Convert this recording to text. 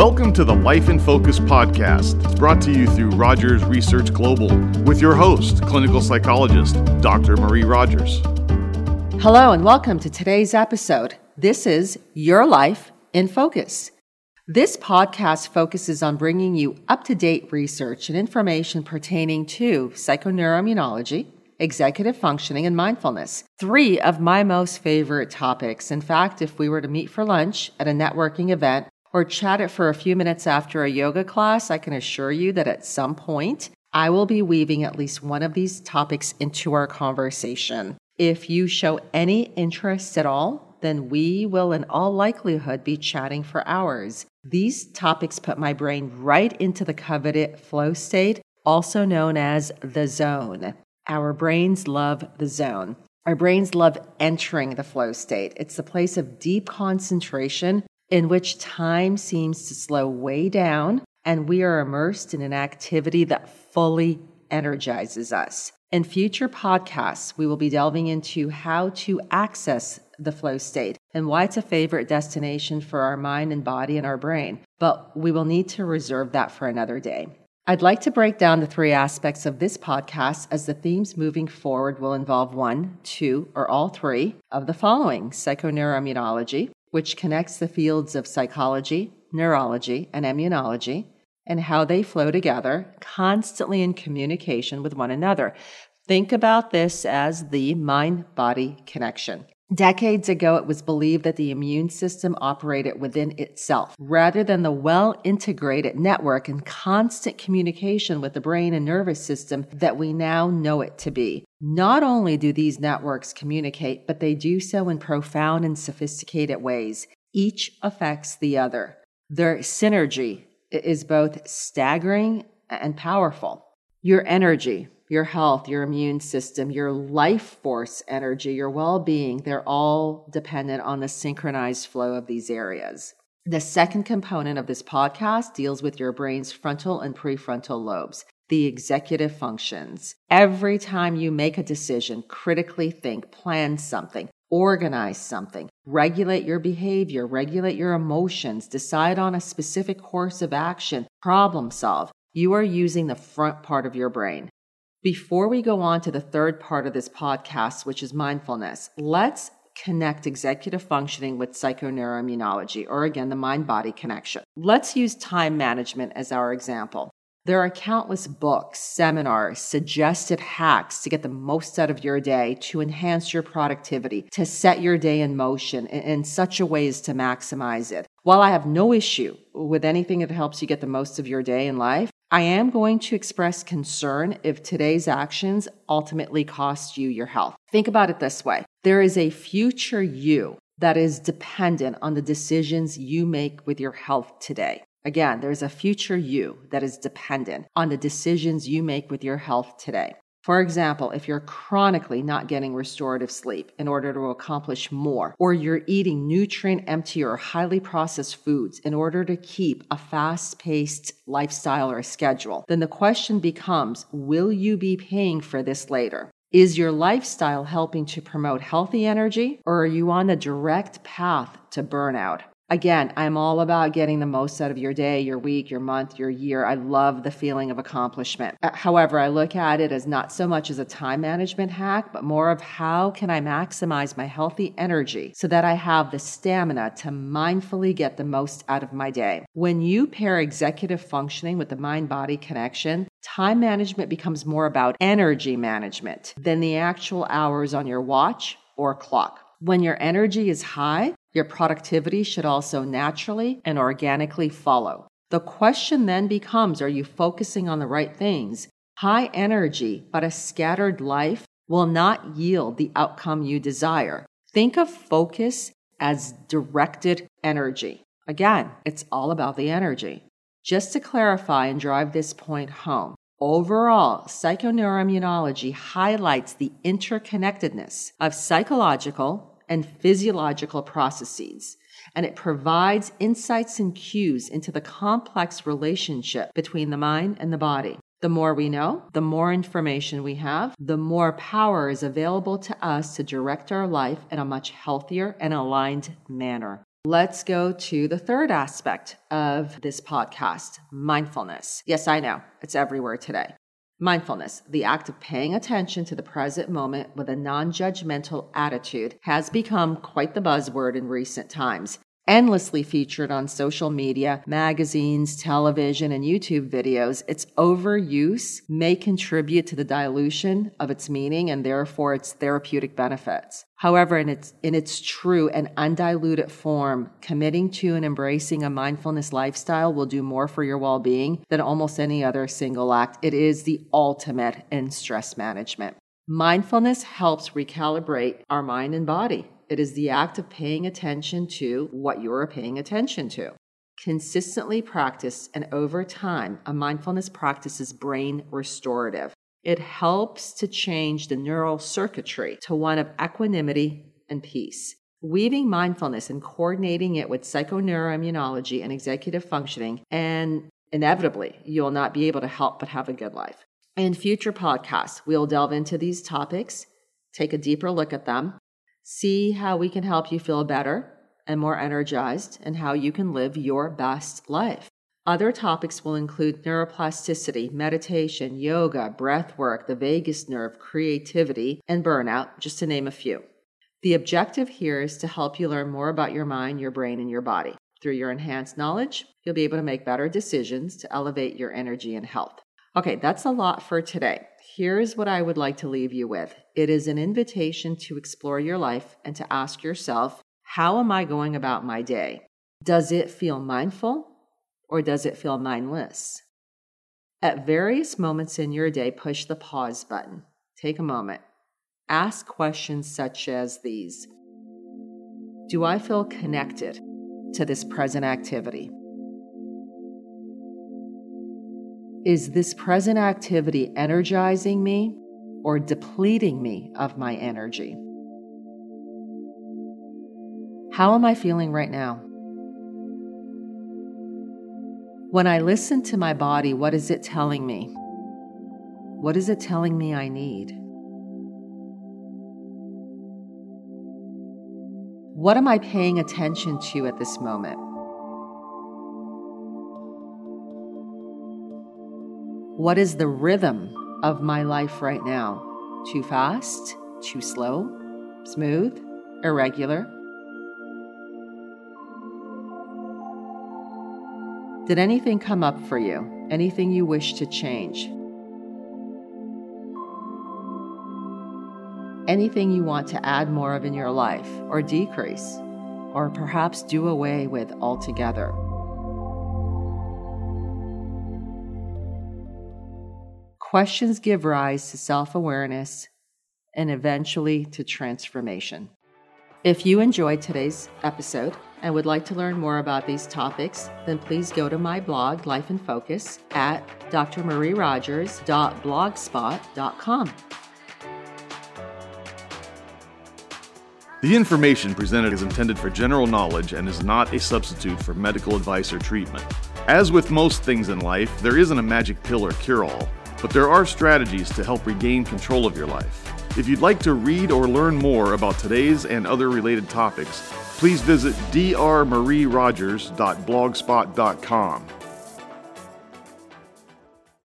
Welcome to the Life in Focus podcast. It's brought to you through Rogers Research Global with your host, clinical psychologist, Dr. Marie Rogers. Hello, and welcome to today's episode. This is Your Life in Focus. This podcast focuses on bringing you up to date research and information pertaining to psychoneuroimmunology, executive functioning, and mindfulness. Three of my most favorite topics. In fact, if we were to meet for lunch at a networking event or chat it for a few minutes after a yoga class, I can assure you that at some point I will be weaving at least one of these topics into our conversation. If you show any interest at all, then we will in all likelihood be chatting for hours. These topics put my brain right into the coveted flow state, also known as the zone. Our brains love the zone. Our brains love entering the flow state. It's a place of deep concentration in which time seems to slow way down and we are immersed in an activity that fully energizes us. In future podcasts, we will be delving into how to access the flow state and why it's a favorite destination for our mind and body and our brain. But we will need to reserve that for another day. I'd like to break down the three aspects of this podcast as the themes moving forward will involve one, two, or all three of the following psychoneuroimmunology, which connects the fields of psychology, neurology, and immunology, and how they flow together, constantly in communication with one another. Think about this as the mind body connection. Decades ago, it was believed that the immune system operated within itself rather than the well integrated network and constant communication with the brain and nervous system that we now know it to be. Not only do these networks communicate, but they do so in profound and sophisticated ways. Each affects the other. Their synergy is both staggering and powerful. Your energy, your health, your immune system, your life force energy, your well being, they're all dependent on the synchronized flow of these areas. The second component of this podcast deals with your brain's frontal and prefrontal lobes, the executive functions. Every time you make a decision, critically think, plan something, organize something, regulate your behavior, regulate your emotions, decide on a specific course of action, problem solve, you are using the front part of your brain. Before we go on to the third part of this podcast, which is mindfulness, let's connect executive functioning with psychoneuroimmunology, or again, the mind body connection. Let's use time management as our example. There are countless books, seminars, suggested hacks to get the most out of your day, to enhance your productivity, to set your day in motion in, such a way as to maximize it. While I have no issue with anything that helps you get the most of your day in life, I am going to express concern if today's actions ultimately cost you your health. Think about it this way there is a future you that is dependent on the decisions you make with your health today. Again, there's a future you that is dependent on the decisions you make with your health today. For example, if you're chronically not getting restorative sleep in order to accomplish more, or you're eating nutrient empty or highly processed foods in order to keep a fast paced lifestyle or schedule, then the question becomes will you be paying for this later? Is your lifestyle helping to promote healthy energy, or are you on a direct path to burnout? Again, I'm all about getting the most out of your day, your week, your month, your year. I love the feeling of accomplishment. Uh, however, I look at it as not so much as a time management hack, but more of how can I maximize my healthy energy so that I have the stamina to mindfully get the most out of my day. When you pair executive functioning with the mind body connection, time management becomes more about energy management than the actual hours on your watch or clock. When your energy is high, your productivity should also naturally and organically follow. The question then becomes are you focusing on the right things? High energy, but a scattered life will not yield the outcome you desire. Think of focus as directed energy. Again, it's all about the energy. Just to clarify and drive this point home, overall, psychoneuroimmunology highlights the interconnectedness of psychological, and physiological processes, and it provides insights and cues into the complex relationship between the mind and the body. The more we know, the more information we have, the more power is available to us to direct our life in a much healthier and aligned manner. Let's go to the third aspect of this podcast mindfulness. Yes, I know it's everywhere today. Mindfulness, the act of paying attention to the present moment with a non judgmental attitude, has become quite the buzzword in recent times endlessly featured on social media, magazines, television, and YouTube videos, its overuse may contribute to the dilution of its meaning and therefore its therapeutic benefits. However, in its, in its true and undiluted form, committing to and embracing a mindfulness lifestyle will do more for your well being than almost any other single act. It is the ultimate in stress management. Mindfulness helps recalibrate our mind and body it is the act of paying attention to what you're paying attention to. Consistently practice and over time, a mindfulness practice is brain restorative. It helps to change the neural circuitry to one of equanimity and peace. Weaving mindfulness and coordinating it with psychoneuroimmunology and executive functioning, and inevitably, you'll not be able to help but have a good life. In future podcasts, we'll delve into these topics, take a deeper look at them, see how we can help you feel better and more energized and how you can live your best life. Other topics will include neuroplasticity, meditation, yoga, breath work, the vagus nerve, creativity, and burnout, just to name a few. The objective here is to help you learn more about your mind, your brain, and your body. Through your enhanced knowledge, you'll be able to make better decisions to elevate your energy and health. Okay, that's a lot for today. Here's what I would like to leave you with it is an invitation to explore your life and to ask yourself, how am I going about my day? Does it feel mindful or does it feel mindless? At various moments in your day, push the pause button. Take a moment. Ask questions such as these Do I feel connected to this present activity? Is this present activity energizing me or depleting me of my energy? How am I feeling right now? When I listen to my body, what is it telling me? What is it telling me I need? What am I paying attention to at this moment? What is the rhythm of my life right now? Too fast? Too slow? Smooth? Irregular? Did anything come up for you? Anything you wish to change? Anything you want to add more of in your life or decrease, or perhaps do away with altogether? Questions give rise to self awareness and eventually to transformation. If you enjoyed today's episode and would like to learn more about these topics, then please go to my blog, Life in Focus, at drmarierogers.blogspot.com. The information presented is intended for general knowledge and is not a substitute for medical advice or treatment. As with most things in life, there isn't a magic pill or cure all but there are strategies to help regain control of your life. If you'd like to read or learn more about today's and other related topics, please visit drmarierogers.blogspot.com.